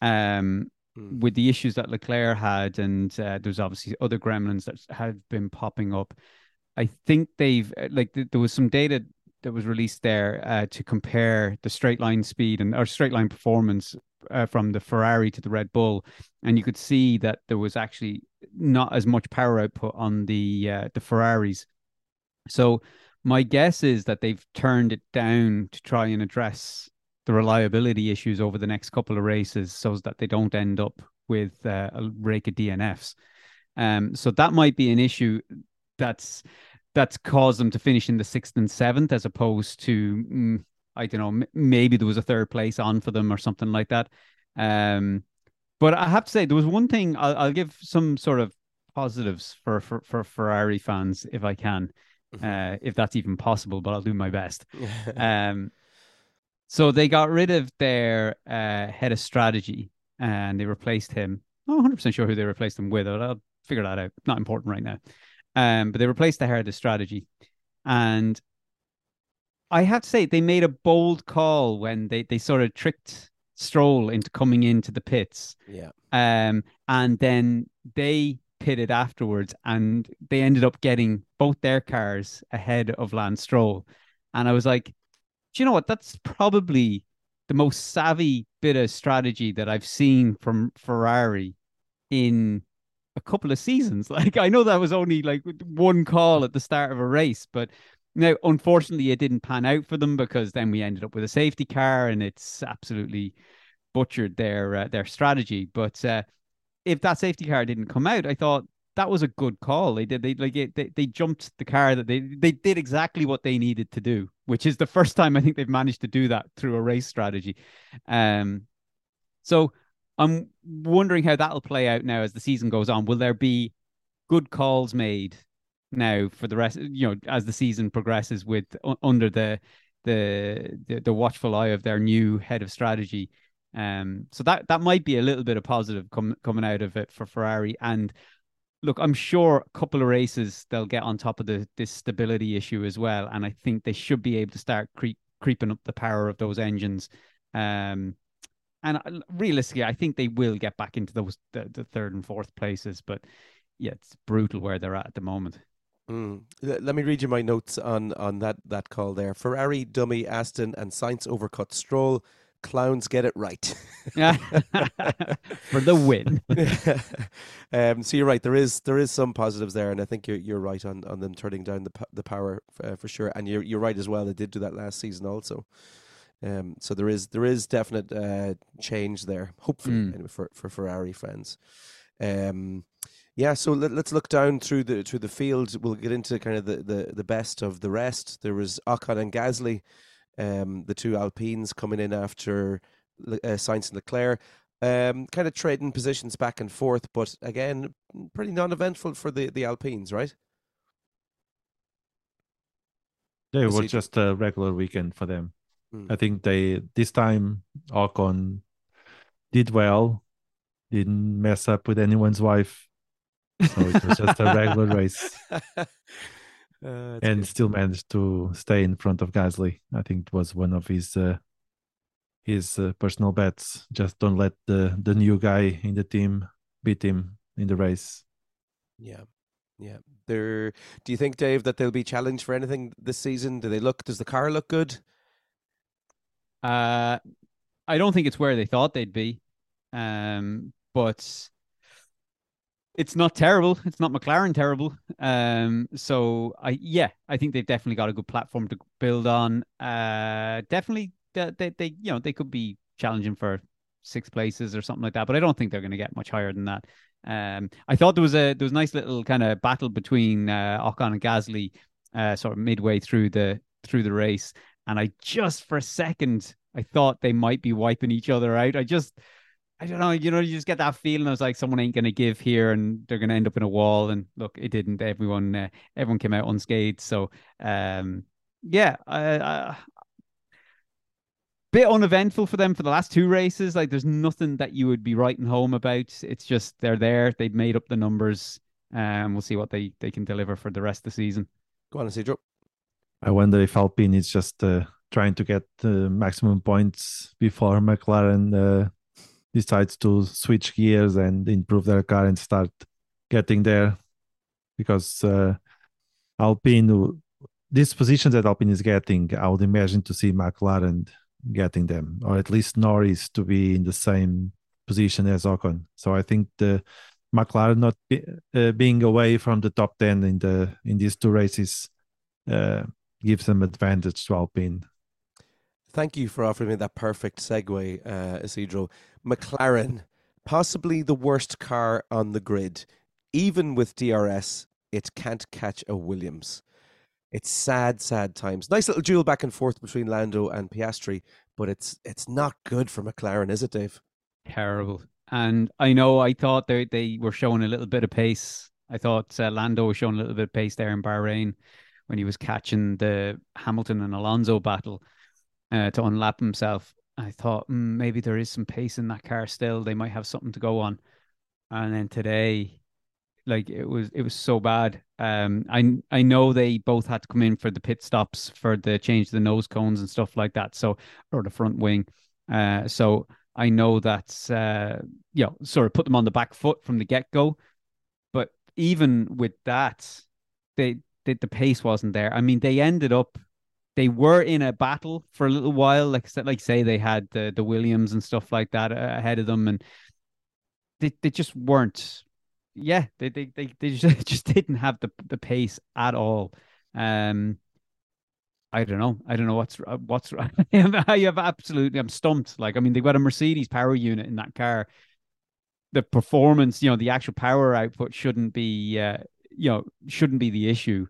Speaker 2: Um,
Speaker 1: Mm.
Speaker 2: with the issues that Leclerc had, and uh, there's obviously other gremlins that have been popping up. I think they've uh, like th- there was some data that was released there uh, to compare the straight line speed and or straight line performance uh, from the Ferrari to the Red Bull, and you could see that there was actually not as much power output on the uh, the Ferraris. So my guess is that they've turned it down to try and address the reliability issues over the next couple of races, so that they don't end up with uh, a rake of DNFs. Um, so that might be an issue that's that's caused them to finish in the sixth and seventh, as opposed to mm, I don't know, maybe there was a third place on for them or something like that. Um, but I have to say, there was one thing I'll, I'll give some sort of positives for, for for Ferrari fans if I can, uh, if that's even possible. But I'll do my best. Um, so they got rid of their uh, head of strategy and they replaced him. I'm not 100 percent sure who they replaced him with. I'll figure that out. Not important right now. Um, but they replaced the head of strategy, and I have to say they made a bold call when they they sort of tricked Stroll into coming into the pits.
Speaker 1: yeah.
Speaker 2: Um, and then they pitted afterwards, and they ended up getting both their cars ahead of Lance Stroll. And I was like, do you know what? That's probably the most savvy bit of strategy that I've seen from Ferrari in a couple of seasons. Like, I know that was only like one call at the start of a race, but now, unfortunately, it didn't pan out for them because then we ended up with a safety car, and it's absolutely butchered their uh, their strategy. But uh, if that safety car didn't come out, I thought that was a good call. They did they like it, they they jumped the car that they they did exactly what they needed to do, which is the first time I think they've managed to do that through a race strategy. Um, so I'm wondering how that'll play out now as the season goes on. Will there be good calls made now for the rest? You know, as the season progresses, with under the the the, the watchful eye of their new head of strategy. Um, so that that might be a little bit of positive com- coming out of it for Ferrari. And look, I'm sure a couple of races they'll get on top of the this stability issue as well. And I think they should be able to start creep, creeping up the power of those engines. Um, and realistically, I think they will get back into those the, the third and fourth places. But yeah, it's brutal where they're at at the moment.
Speaker 1: Mm. Let me read you my notes on on that that call there. Ferrari, dummy, Aston, and Sainz overcut Stroll. Clowns get it right.
Speaker 2: For the win.
Speaker 1: um, so you're right. There is there is some positives there, and I think you're you're right on, on them turning down the the power uh, for sure. And you're you're right as well. They did do that last season also. Um, so there is there is definite uh, change there. Hopefully,
Speaker 2: Mm.
Speaker 1: anyway, for for Ferrari fans. Um, yeah. So let, let's look down through the through the field. We'll get into kind of the, the, the best of the rest. There was Ocon and Gasly, um, the two Alpines coming in after uh, Sainz and Leclerc. Um, kind of trading positions back and forth, but again, pretty non-eventful for the the Alpines, right?
Speaker 3: Yeah, it was just a regular weekend for them.
Speaker 1: Mm.
Speaker 3: I think they this time Ocon did well, didn't mess up with anyone's wife, so it was just a regular race,
Speaker 1: Uh,
Speaker 3: and
Speaker 1: good.
Speaker 3: still managed to stay in front of Gasly. I think it was one of his uh, his uh, personal bets. Just don't let the the new guy in the team beat him, in the race.
Speaker 1: Yeah. Yeah. There do you think, Dave, that they'll be challenged for anything this season? Do they look does the car look good?
Speaker 2: Uh I don't think it's where they thought they'd be. Um, but it's not terrible. It's not McLaren terrible. Um, so I yeah, I think they've definitely got a good platform to build on. Uh, definitely they, they, they you know they could be challenging for six places or something like that, but I don't think they're going to get much higher than that. Um, I thought there was a there was a nice little kind of battle between uh, Ocon and Gasly, uh, sort of midway through the through the race, and I just for a second I thought they might be wiping each other out. I just I don't know, you know, you just get that feeling. I was like, someone ain't going to give here, and they're going to end up in a wall. And look, it didn't. Everyone, uh, everyone came out unscathed. So, um, yeah, I, I, bit uneventful for them for the last two races. Like, there's nothing that you would be writing home about. It's just they're there. They've made up the numbers, and um, we'll see what they they can deliver for the rest of the season.
Speaker 1: Go on, Isidro.
Speaker 3: I wonder if Alpine is just uh, trying to get the maximum points before McLaren. Uh decides to switch gears and improve their car and start getting there because uh, Alpine, these positions that Alpine is getting, I would imagine to see McLaren getting them, or at least Norris to be in the same position as Ocon. So I think the McLaren not be, uh, being away from the top ten in the in these two races uh, gives them advantage to Alpine.
Speaker 1: Thank you for offering me that perfect segue, uh, Isidro. McLaren, possibly the worst car on the grid. Even with DRS, it can't catch a Williams. It's sad, sad times. Nice little duel back and forth between Lando and Piastri, but it's it's not good for McLaren, is it, Dave?
Speaker 2: Terrible. And I know I thought they they were showing a little bit of pace. I thought uh, Lando was showing a little bit of pace there in Bahrain when he was catching the Hamilton and Alonso battle uh, to unlap himself. I thought mm, maybe there is some pace in that car still. They might have something to go on. And then today, like it was, it was so bad. Um, I I know they both had to come in for the pit stops for the change of the nose cones and stuff like that. So or the front wing. Uh, so I know that's uh, you know, sort of put them on the back foot from the get go. But even with that, they, they the pace wasn't there. I mean, they ended up they were in a battle for a little while. Like like say they had the the Williams and stuff like that uh, ahead of them, and they they just weren't. Yeah, they they they, they just, just didn't have the the pace at all. Um, I don't know. I don't know what's what's. I have absolutely. I'm stumped. Like I mean, they've got a Mercedes power unit in that car. The performance, you know, the actual power output shouldn't be, uh, you know, shouldn't be the issue.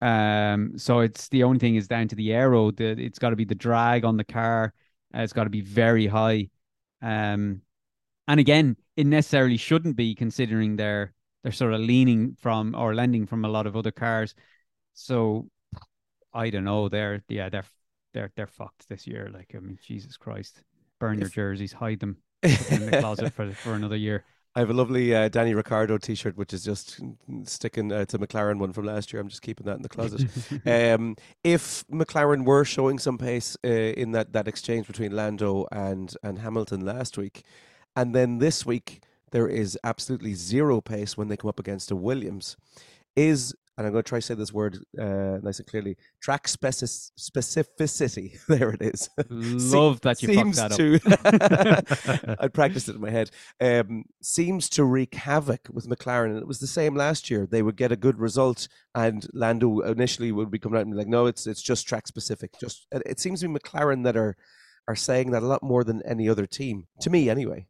Speaker 2: Um, so it's the only thing is down to the aero. The, it's got to be the drag on the car. Uh, it's got to be very high. Um, and again, it necessarily shouldn't be considering they're they're sort of leaning from or lending from a lot of other cars. So I don't know. They're yeah they're they're they're fucked this year. Like I mean, Jesus Christ, burn your jerseys, hide them in the closet for for another year.
Speaker 1: I have a lovely uh, Danny Ricciardo T-shirt, which is just sticking. Uh, it's a McLaren one from last year. I'm just keeping that in the closet. um, if McLaren were showing some pace uh, in that, that exchange between Lando and and Hamilton last week, and then this week there is absolutely zero pace when they come up against a Williams, is and I'm going to try to say this word uh, nice and clearly. Track speci- specificity. There it is.
Speaker 2: Love that you seems that
Speaker 1: to. I practiced it in my head. Um, seems to wreak havoc with McLaren, and it was the same last year. They would get a good result, and Lando initially would be coming out and be like, "No, it's it's just track specific." Just it seems to be McLaren that are are saying that a lot more than any other team. To me, anyway.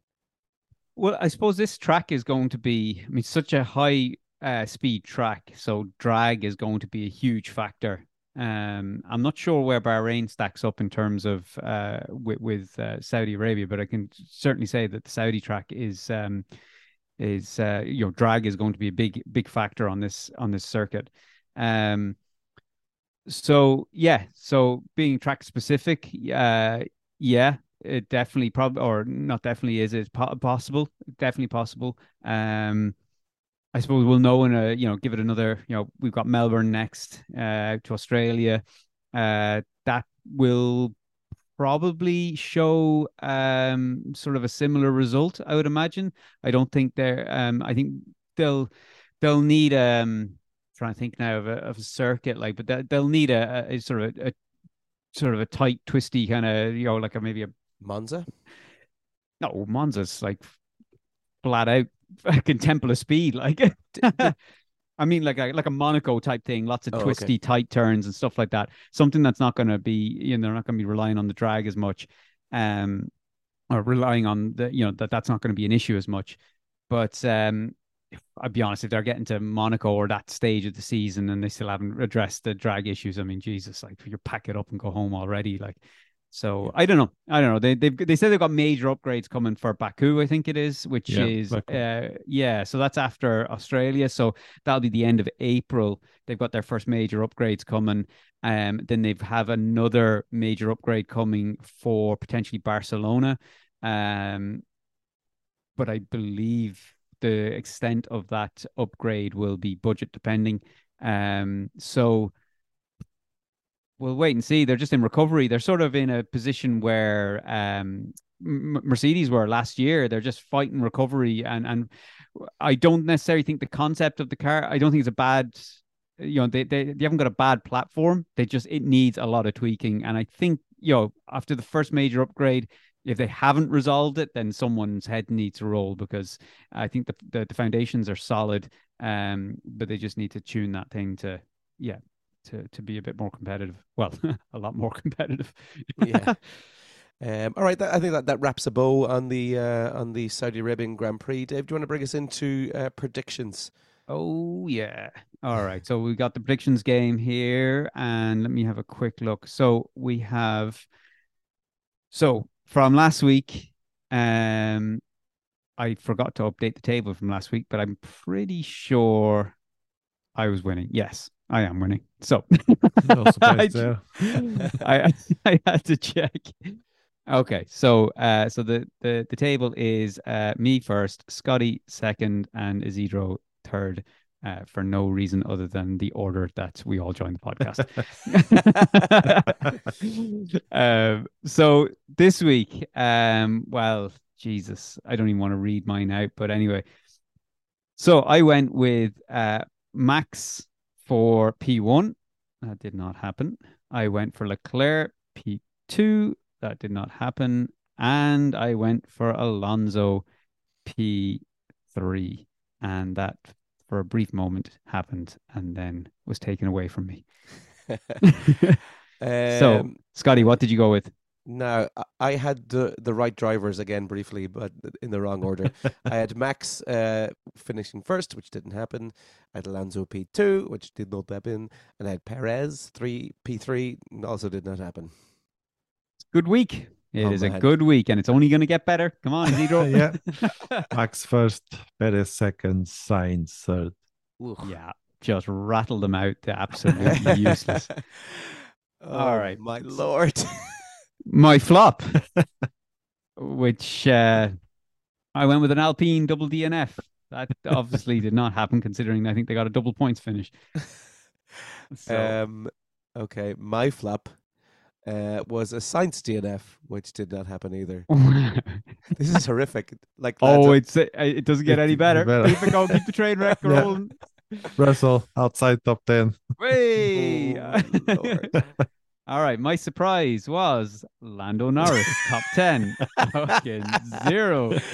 Speaker 2: Well, I suppose this track is going to be, I mean, such a high uh, speed track, so drag is going to be a huge factor. Um, I'm not sure where Bahrain stacks up in terms of uh, with, with uh, Saudi Arabia, but I can certainly say that the Saudi track is um, is uh, you know drag is going to be a big big factor on this on this circuit. Um, so yeah, so being track specific, uh, yeah, it definitely probably or not definitely is it possible, definitely possible. Um, I suppose we'll know in a you know give it another you know we've got Melbourne next uh, to Australia uh, that will probably show um sort of a similar result. I would imagine. I don't think they're. Um, I think they'll they'll need um. Trying to think now of a of a circuit like, but they'll, they'll need a, a sort of a, a sort of a tight, twisty kind of you know like a maybe a
Speaker 1: Monza.
Speaker 2: no Monza's like flat out fucking temple of speed like. I mean, like a like a Monaco type thing, lots of
Speaker 1: Oh, okay.
Speaker 2: twisty, tight turns and stuff like that. Something that's not going to be, you know, they're not going to be relying on the drag as much, um, or relying on the, you know, that that's not going to be an issue as much. But um, I'll be honest, if they're getting to Monaco or that stage of the season and they still haven't addressed the drag issues, I mean, Jesus, like you pack it up and go home already, like. So I don't know. I don't know. They they they said they've got major upgrades coming for Baku. I think it is, which
Speaker 3: Yeah,
Speaker 2: is uh, yeah. So that's after Australia. So that'll be the end of April. They've got their first major upgrades coming. Um, then they've have another major upgrade coming for potentially Barcelona. Um, but I believe the extent of that upgrade will be budget depending. Um, so we'll wait and see. They're just in recovery. They're sort of in a position where um, Mercedes were last year. They're just fighting recovery, and and I don't necessarily think the concept of the car. I don't think it's a bad. You know, they they, they haven't got a bad platform. They just it needs a lot of tweaking, and I think you know after the first major upgrade. If they haven't resolved it, then someone's head needs to roll because I think the, the the foundations are solid, um, but they just need to tune that thing to yeah to to be a bit more competitive. Well, a lot more competitive.
Speaker 1: Yeah. Um, all right, that, I think that, that wraps a bow on the uh, on the Saudi Arabian Grand Prix. Dave, do you want to bring us into uh, predictions?
Speaker 2: oh yeah. All right. So we got the predictions game here, and let me have a quick look. So we have so from last week, um, I forgot to update the table from last week, but I'm pretty sure I was winning. Yes, I am winning. So I. I I had to check. Okay, so uh, so the the the table is uh me first, Scotty second, and Isidro third. Uh, for no reason other than the order that we all joined the podcast. um, so this week, um, well, Jesus, I don't even want to read mine out, but anyway. So I went with uh Max for P1. That did not happen. I went for Leclerc P2. That did not happen. And I went for Alonso P3. And that, for a brief moment, happened and then was taken away from me. so,
Speaker 1: Um,
Speaker 2: Scotty, what did you go with?
Speaker 1: Now, I- I had the, the right drivers again briefly, but in the wrong order. I had Max uh, finishing first, which didn't happen. I had Alonso P2, which did not happen. And I had Perez 3 P3, also did not happen.
Speaker 2: Good week. It
Speaker 1: Oh,
Speaker 2: is a good week, and it's only going to get better. Come on, Isidro.
Speaker 3: yeah. Max first, Perez second, Sainz third.
Speaker 2: yeah, just rattle them out. They're absolutely useless.
Speaker 1: All
Speaker 2: right.
Speaker 1: Oh, My lord.
Speaker 2: My flop, which uh, I went with an Alpine double DNF. That obviously did not happen, considering I think they got a double points finish. So,
Speaker 1: Um, okay, my flop uh, was a Sainz DNF, which did not happen either. This is horrific. Like,
Speaker 2: oh,
Speaker 1: I-
Speaker 2: it's it, it doesn't get any better.
Speaker 3: better.
Speaker 2: Keep it going. Keep the train wreck
Speaker 3: Yeah.
Speaker 2: rolling.
Speaker 3: Russell outside top 10.
Speaker 2: Way.
Speaker 1: Oh, Lord.
Speaker 2: All right, my surprise was Lando Norris, top 10. Fucking zero.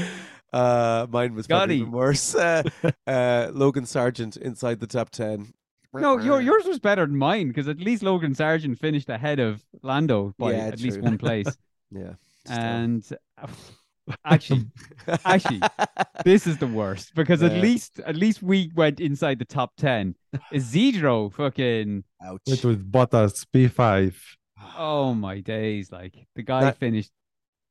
Speaker 1: Uh, mine was probably even worse. Uh, uh, Logan Sargeant inside the top ten.
Speaker 2: No, your, yours was better than mine because at least Logan Sargeant finished ahead of Lando by
Speaker 1: Yeah,
Speaker 2: at least one place.
Speaker 1: Yeah. still.
Speaker 2: and uh, actually, actually, this is the worst because at least at least we went inside the top 10. Isidro fucking
Speaker 1: ouch.
Speaker 3: Went with Bottas P5.
Speaker 2: oh my days. Like the guy
Speaker 1: That-
Speaker 2: finished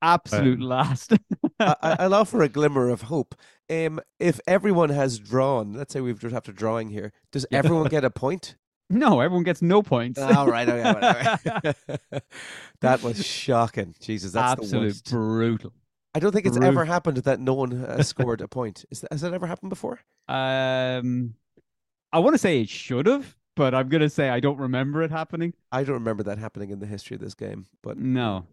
Speaker 2: absolute last.
Speaker 1: I, I- I'll offer a glimmer of hope. Um, if everyone has drawn, let's say we've just after drawing here, does
Speaker 2: Yeah.
Speaker 1: everyone get a point?
Speaker 2: no, everyone gets no points.
Speaker 1: All right, okay, whatever. that was shocking. Jesus, that's the
Speaker 2: absolute
Speaker 1: worst.
Speaker 2: brutal.
Speaker 1: I don't think it's ever happened that no one has scored a point. Is that, has that ever happened before?
Speaker 2: Um, I want to say it should have, but I'm gonna say I don't remember it happening.
Speaker 1: I don't remember that happening in the history of this game. But
Speaker 2: No.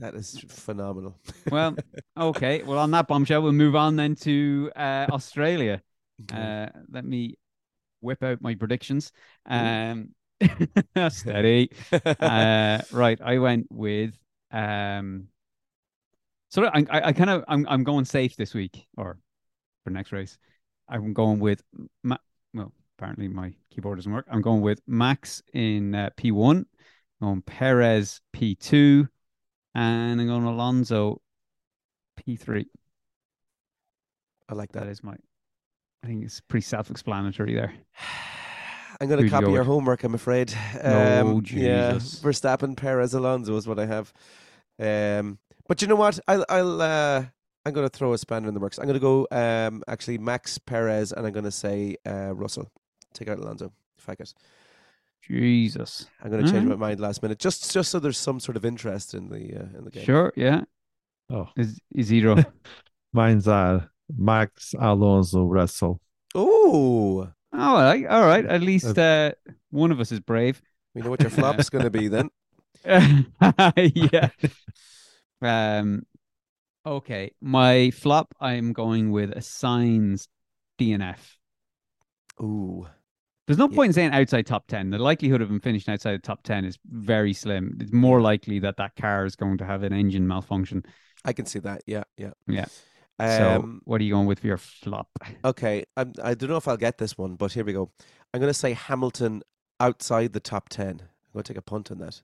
Speaker 1: That is phenomenal.
Speaker 2: Well, okay. Well, on that bombshell, we'll move on then to uh, Australia. Uh, let me whip out my predictions. Um, steady. uh, right, I went with um. So I, I, I kind of, I'm, I'm going safe this week or for next race. I'm going with, Ma- well, apparently my keyboard doesn't work. I'm going with Max in uh, P1, on Perez P2, and I'm going Alonso P3.
Speaker 1: I like
Speaker 2: That
Speaker 1: that.
Speaker 2: is my, I think it's pretty self-explanatory there.
Speaker 1: I'm going to copy your homework, I'm afraid.
Speaker 2: Oh,
Speaker 1: Yeah,
Speaker 2: Jesus.
Speaker 1: Verstappen, Perez, Alonso is what I have. Um, but you know what? I'll, I'll, uh, I'm going to throw a spanner in the works. I'm going to go, um, actually, Max Perez, and I'm going to say uh, Russell. Take out Alonso. Fuck it.
Speaker 2: Jesus.
Speaker 1: I'm going to change
Speaker 2: Alright.
Speaker 1: my mind last minute, just just so there's some sort of interest in the uh, in the game.
Speaker 2: Sure, yeah.
Speaker 3: Oh,
Speaker 2: Is Isidro.
Speaker 3: mine's are Max Alonso Russell.
Speaker 1: Oh,
Speaker 2: Oh, all right, all right. At least uh, one of us is brave.
Speaker 1: we know what your flop's going to be then.
Speaker 2: yeah. Um. Okay, my flop. I'm going with a Sainz DNF.
Speaker 1: Ooh,
Speaker 2: There's no
Speaker 1: Yeah.
Speaker 2: point in saying outside top ten. The likelihood of him finishing outside the top ten is very slim. It's more likely that that car is going to have an engine malfunction.
Speaker 1: I can see that. Yeah, yeah,
Speaker 2: Yeah.
Speaker 1: Um,
Speaker 2: so, what are you going with for your flop?
Speaker 1: Okay, I'm, I don't know if I'll get this one, but here we go. I'm going to say Hamilton outside the top 10. I'm going to take a punt on that.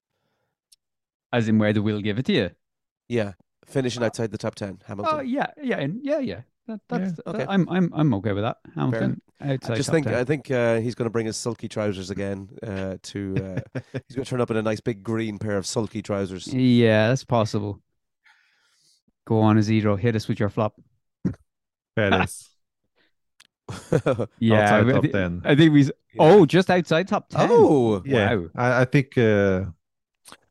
Speaker 2: As in where they will give it to you?
Speaker 1: Yeah, finishing outside the top 10, Hamilton.
Speaker 2: Oh yeah, yeah, and yeah, yeah. That, that's
Speaker 1: okay.
Speaker 2: that- I'm I'm I'm okay with that. Hamilton outside
Speaker 1: I just think
Speaker 2: 10.
Speaker 1: I think uh, he's going to bring his sulky trousers again. Uh, to uh, he's going to turn up in a nice big green pair of sulky trousers.
Speaker 2: Yeah, that's possible. Go on, Isidro. Hit us with your flop.
Speaker 3: Perez.
Speaker 2: Yeah,
Speaker 3: outside
Speaker 2: I,
Speaker 3: top 10.
Speaker 2: I think we. s Oh, just outside top ten.
Speaker 1: oh,
Speaker 3: Yeah,
Speaker 2: Wow.
Speaker 3: I, I think uh,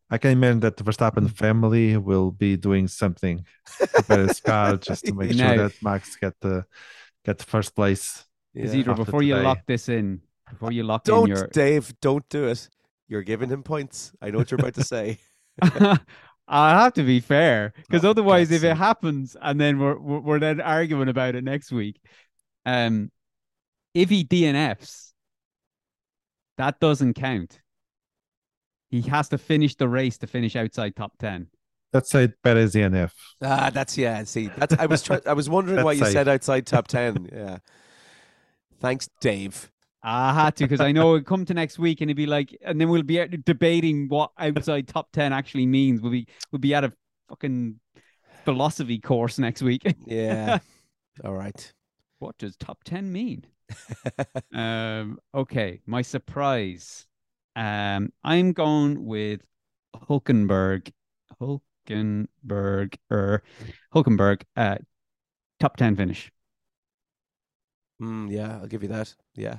Speaker 3: I can imagine that the Verstappen family will be doing something to Perez car just to make
Speaker 2: No.
Speaker 3: sure that Max get the get the first place.
Speaker 1: yeah.
Speaker 2: Isidro,
Speaker 3: after
Speaker 2: before you lock this in, before you lock
Speaker 1: don't,
Speaker 2: in your.
Speaker 1: Dave, don't do it. You're giving him points. I know what you're about to say.
Speaker 2: I have to be fair because
Speaker 1: Oh,
Speaker 2: otherwise, if it happens and then we're, we're we're then arguing about it next week, um, if he DNFs, that doesn't count. He has to finish the race to finish outside top ten.
Speaker 3: Let's say Perez DNF.
Speaker 1: Ah, that's yeah. See, that's I was try- I was wondering why you
Speaker 3: safe.
Speaker 1: said outside top ten. Yeah. Thanks, Dave.
Speaker 2: I had to because I know it'd come to next week and it'd be like, and then we'll be debating what outside top ten actually means. We'll be we'll be at a fucking philosophy course next week.
Speaker 1: Yeah. All right.
Speaker 2: what does top ten mean? um, okay, my surprise. Um, I'm going with Hulkenberg. Hulkenberg or Hulkenberg. Uh, top ten finish.
Speaker 1: Mm, yeah, I'll give you that. Yeah.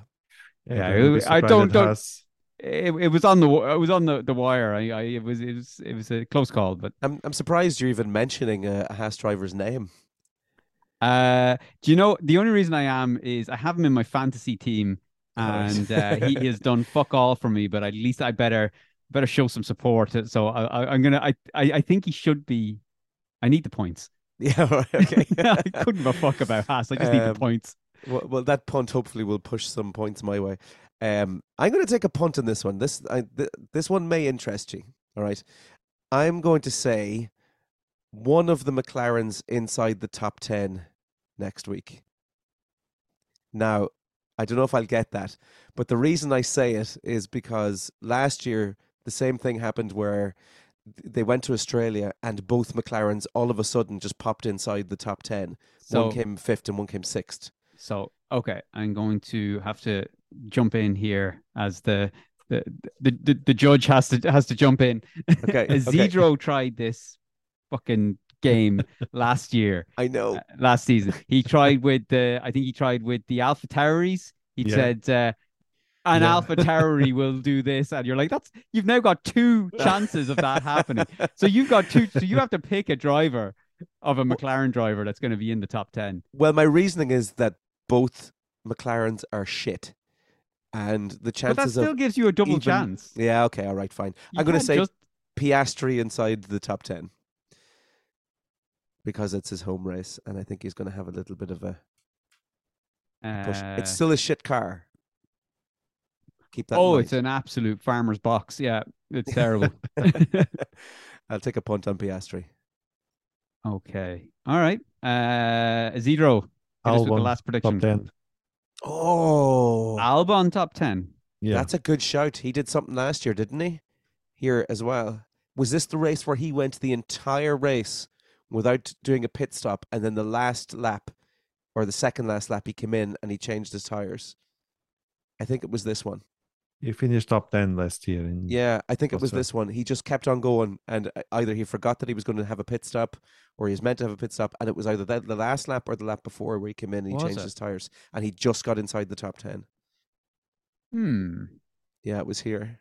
Speaker 2: Yeah,
Speaker 3: don't
Speaker 2: I don't-
Speaker 3: it
Speaker 2: don't-
Speaker 3: has-
Speaker 2: It, it was on the it was on the, the wire. I, I it was it was it was a close call, but
Speaker 1: I'm I'm surprised you're even mentioning a, a Haas driver's name.
Speaker 2: uh, do you know the only reason I am is I have him in my fantasy team,
Speaker 1: Alright.
Speaker 2: And uh, he has done fuck all for me. But at least I better better show some support. So I, I, I'm gonna I, I I think he should be. I need the points.
Speaker 1: Yeah, right, okay.
Speaker 2: I couldn't give a fuck about Haas. I just need the
Speaker 1: Um,
Speaker 2: points.
Speaker 1: well, well, that punt hopefully will push some points my way. Um, I'm going to take a punt on this one. This I, th- this one may interest you. All right, I'm going to say one of the McLarens inside the top ten next week. Now, I don't know if I'll get that, but the reason I say it is because last year the same thing happened where they went to Australia and both McLarens all of a sudden just popped inside the top 10.
Speaker 2: So
Speaker 1: one came fifth and one came sixth.
Speaker 2: So okay, I'm going to have to jump in here as the the the, the, the judge has to has to jump in.
Speaker 1: Okay, okay.
Speaker 2: Tried this fucking game last year,
Speaker 1: I know.
Speaker 2: uh, last season. He tried with the I think he tried with the Alpha Tauris. He
Speaker 3: Yeah.
Speaker 2: said uh, an
Speaker 3: Yeah.
Speaker 2: Alpha Tauri will do this, and you're like, that's you've now got two chances of that happening. So you've got two. So you have to pick a driver of a McLaren driver that's going to be in the top ten.
Speaker 1: Well, my reasoning is that both McLarens are shit. And the
Speaker 2: But that still
Speaker 1: of.
Speaker 2: gives you a double
Speaker 1: even-
Speaker 2: chance.
Speaker 1: Yeah, okay, all right, fine.
Speaker 2: You
Speaker 1: I'm going to say
Speaker 2: just-
Speaker 1: Piastri inside the top 10. Because it's his home race, and I think he's going to have a little bit of a push.
Speaker 2: Uh,
Speaker 1: it's still a shit car. Keep that.
Speaker 2: oh,
Speaker 1: mind.
Speaker 2: it's an absolute farmer's box. Yeah, it's terrible.
Speaker 1: I'll take a punt on Piastri.
Speaker 2: okay. All right. Uh, Zedro. Hit us with the last prediction.
Speaker 3: Top 10.
Speaker 1: Oh,
Speaker 2: Albon top 10.
Speaker 3: Yeah.
Speaker 1: that's a good shout. He did something last year, didn't he? Here as well. Was this the race where he went the entire race without doing a pit stop, and then the last lap, or the second last lap, he came in and he changed his tires? I think it was this one.
Speaker 3: he finished top 10 last year. In,
Speaker 1: Yeah, I think it was this one. He just kept on going, and uh, either he forgot that he was going to have a pit stop, or he was meant to have a pit stop, and it was either the, the last lap or the lap before where he came in and he changed his tires, and he just got inside the top ten.
Speaker 2: Hmm.
Speaker 1: Yeah, it was here.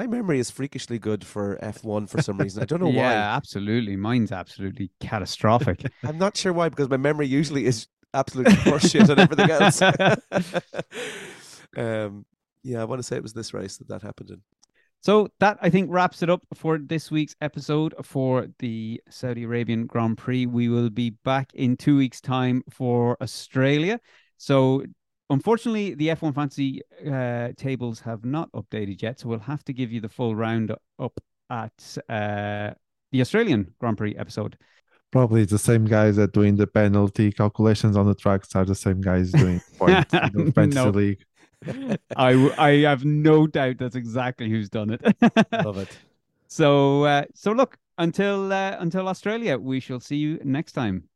Speaker 1: My memory is freakishly good for F one for some reason. I don't know why.
Speaker 2: yeah, absolutely. Mine's absolutely catastrophic.
Speaker 1: I'm not sure why because my memory usually is absolutely horseshit and everything else. um, yeah, I want to say it was this race that that happened in.
Speaker 2: So that I think wraps it up for this week's episode for the Saudi Arabian Grand Prix. We will be back in two weeks' time for Australia. So unfortunately, the F1 Fantasy uh, tables have not updated yet, so we'll have to give you the full round up at uh, the Australian Grand Prix episode.
Speaker 3: Probably the same guys that doing the penalty calculations on the tracks are the same guys doing points in the fantasy
Speaker 2: No.
Speaker 3: league.
Speaker 2: I have no doubt that's exactly who's done it.
Speaker 1: Love it.
Speaker 2: So uh, so look until uh, until Australia, we shall see you next time.